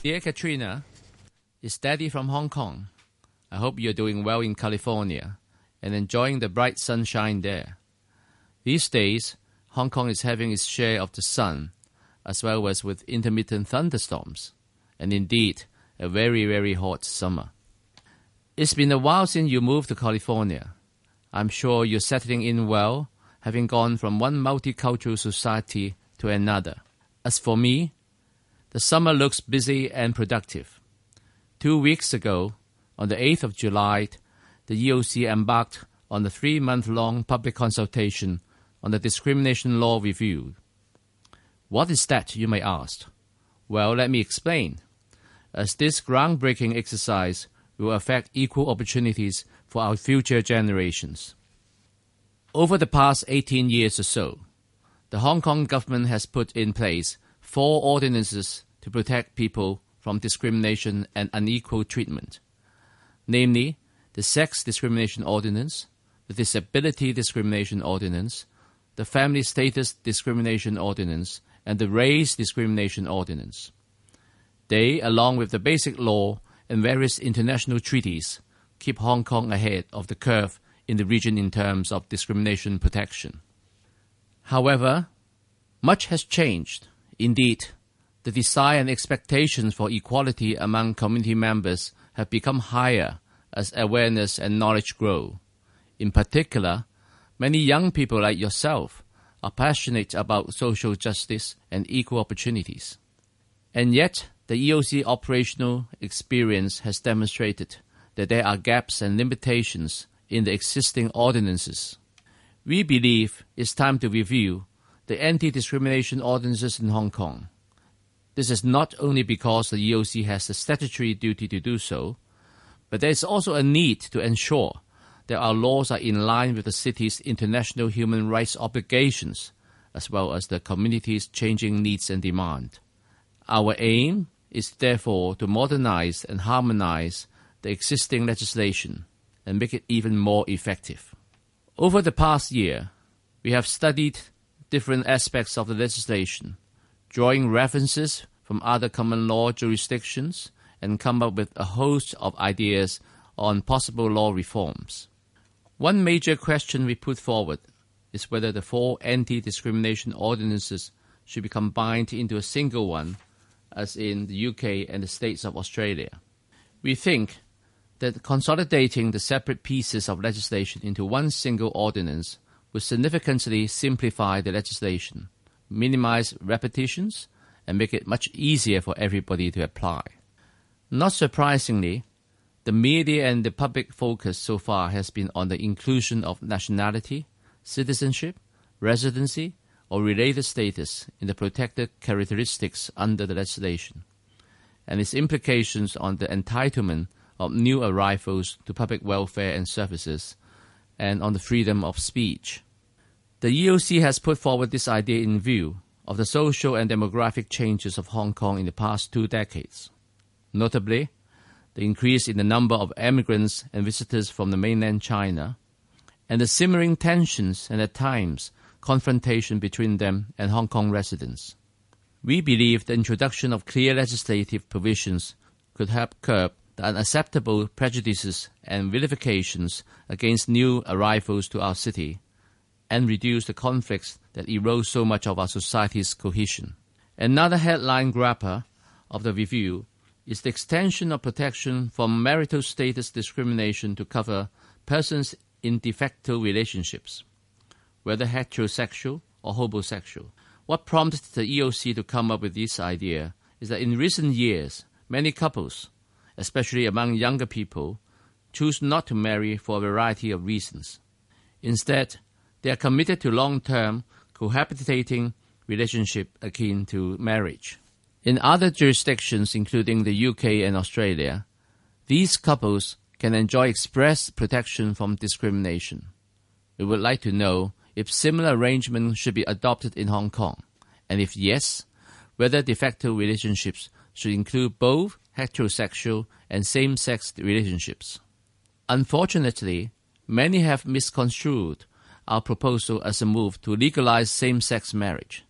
Dear Katrina, it's Daddy from Hong Kong. I hope you're doing well in California and enjoying the bright sunshine there. These days, Hong Kong is having its share of the sun, as well as with intermittent thunderstorms, and indeed, a very, very hot summer. It's been a while since you moved to California. I'm sure you're settling in well, having gone from one multicultural society to another. As for me, the summer looks busy and productive. Two weeks ago, on the 8th of July, the EOC embarked on a three month long public consultation on the Discrimination Law Review. What is that, you may ask? Well, let me explain. As this groundbreaking exercise will affect equal opportunities for our future generations. Over the past 18 years or so, the Hong Kong government has put in place four ordinances to protect people from discrimination and unequal treatment, namely the Sex Discrimination Ordinance, the Disability Discrimination Ordinance, the Family Status Discrimination Ordinance, and the Race Discrimination Ordinance. They, along with the Basic Law and various international treaties, keep Hong Kong ahead of the curve in the region in terms of discrimination protection. However, much has changed. Indeed, the desire and expectations for equality among community members have become higher as awareness and knowledge grow. In particular, many young people like yourself are passionate about social justice and equal opportunities. And yet, the EOC operational experience has demonstrated that there are gaps and limitations in the existing ordinances. We believe it's time to review the anti discrimination ordinances in Hong Kong. This is not only because the EOC has the statutory duty to do so, but there is also a need to ensure that our laws are in line with the city's international human rights obligations, as well as the community's changing needs and demand. Our aim is therefore to modernize and harmonize the existing legislation and make it even more effective. Over the past year, we have studied different aspects of the legislation, drawing references from other common law jurisdictions, and come up with a host of ideas on possible law reforms. One major question we put forward is whether the four anti discrimination ordinances should be combined into a single one, as in the UK and the states of Australia. We think that consolidating the separate pieces of legislation into one single ordinance would significantly simplify the legislation, minimize repetitions, and make it much easier for everybody to apply. Not surprisingly, the media and the public focus so far has been on the inclusion of nationality, citizenship, residency, or related status in the protected characteristics under the legislation, and its implications on the entitlement of new arrivals to public welfare and services, and on the freedom of speech. The EOC has put forward this idea in view of the social and demographic changes of Hong Kong in the past two decades. Notably, the increase in the number of emigrants and visitors from the mainland China, and the simmering tensions and at times confrontation between them and Hong Kong residents. We believe the introduction of clear legislative provisions could help curb the unacceptable prejudices and vilifications against new arrivals to our city and reduce the conflicts that erode so much of our society's cohesion. Another headline grabber of the review is the extension of protection from marital status discrimination to cover persons in de facto relationships, whether heterosexual or homosexual. What prompted the EOC to come up with this idea is that in recent years, many couples especially among younger people, choose not to marry for a variety of reasons. Instead, they are committed to long-term cohabitating relationship akin to marriage. In other jurisdictions, including the UK and Australia, these couples can enjoy express protection from discrimination. We would like to know if similar arrangements should be adopted in Hong Kong, and if yes, whether de facto relationships should include both heterosexual, and same sex relationships. Unfortunately, many have misconstrued our proposal as a move to legalize same sex marriage,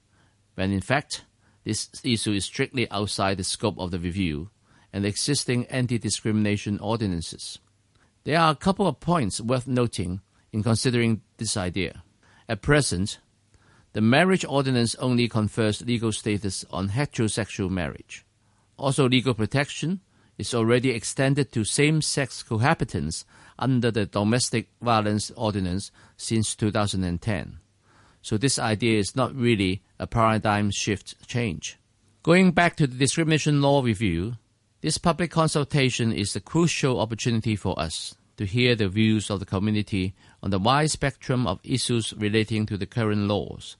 when in fact, this issue is strictly outside the scope of the review and the existing anti-discrimination ordinances. There are a couple of points worth noting in considering this idea. At present, the marriage ordinance only confers legal status on heterosexual marriage. Also, legal protection is already extended to same-sex cohabitants under the Domestic Violence Ordinance since 2010. So this idea is not really a paradigm shift change. Going back to the discrimination law review, this public consultation is a crucial opportunity for us to hear the views of the community on the wide spectrum of issues relating to the current laws,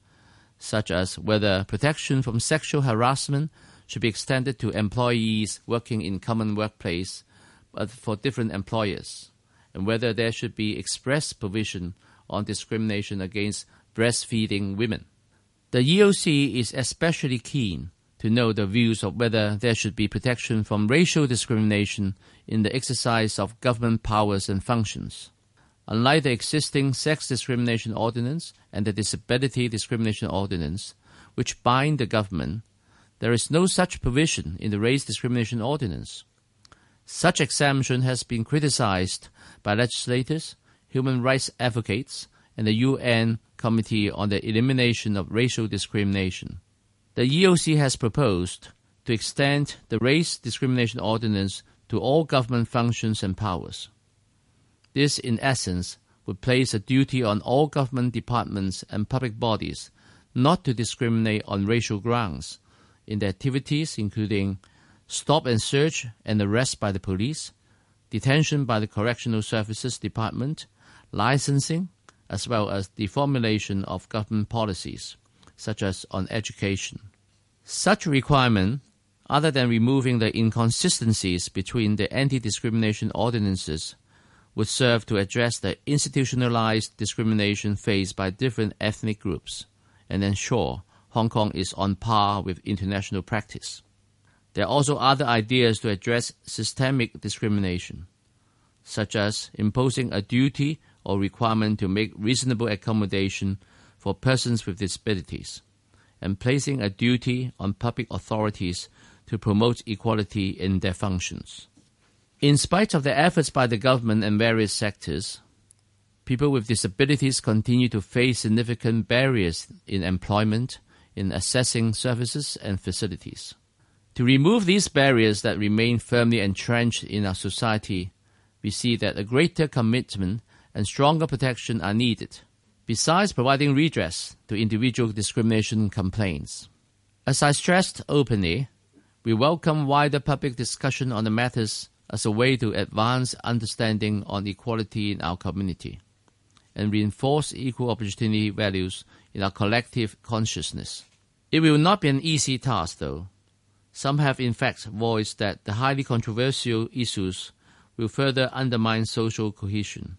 such as whether protection from sexual harassment should be extended to employees working in common workplace but for different employers, and whether there should be express provision on discrimination against breastfeeding women. The EOC is especially keen to know the views of whether there should be protection from racial discrimination in the exercise of government powers and functions. Unlike the existing sex discrimination ordinance and the disability discrimination ordinance, which bind the government, there is no such provision in the race discrimination ordinance. Such exemption has been criticized by legislators, human rights advocates, and the UN Committee on the Elimination of Racial Discrimination. The EOC has proposed to extend the race discrimination ordinance to all government functions and powers. This, in essence, would place a duty on all government departments and public bodies not to discriminate on racial grounds in their activities, including stop and search and arrest by the police, detention by the Correctional Services Department, licensing, as well as the formulation of government policies, such as on education. Such requirement, other than removing the inconsistencies between the anti-discrimination ordinances, would serve to address the institutionalized discrimination faced by different ethnic groups and ensure Hong Kong is on par with international practice. There are also other ideas to address systemic discrimination, such as imposing a duty or requirement to make reasonable accommodation for persons with disabilities, and placing a duty on public authorities to promote equality in their functions. In spite of the efforts by the government and various sectors, people with disabilities continue to face significant barriers in employment, in accessing services and facilities. To remove these barriers that remain firmly entrenched in our society, we see that a greater commitment and stronger protection are needed, besides providing redress to individual discrimination complaints. As I stressed openly, we welcome wider public discussion on the matters as a way to advance understanding on equality in our community and reinforce equal opportunity values in our collective consciousness. It will not be an easy task, though. Some have in fact voiced that the highly controversial issues will further undermine social cohesion.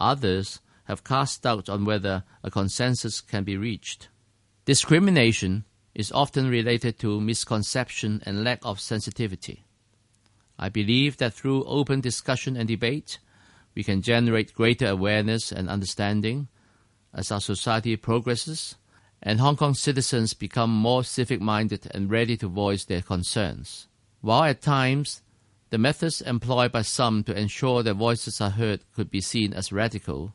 Others have cast doubt on whether a consensus can be reached. Discrimination is often related to misconception and lack of sensitivity. I believe that through open discussion and debate, we can generate greater awareness and understanding as our society progresses and Hong Kong citizens become more civic minded and ready to voice their concerns. While at times the methods employed by some to ensure their voices are heard could be seen as radical,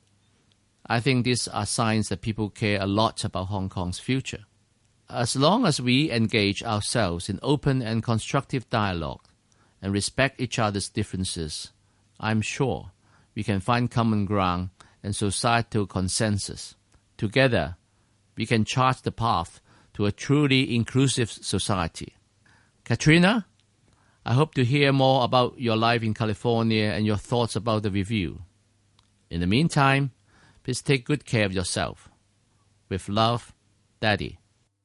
I think these are signs that people care a lot about Hong Kong's future. As long as we engage ourselves in open and constructive dialogue and respect each other's differences, I'm sure we can find common ground and societal consensus. Together, we can chart the path to a truly inclusive society. Katrina, I hope to hear more about your life in California and your thoughts about the review. In the meantime, please take good care of yourself. With love, Daddy.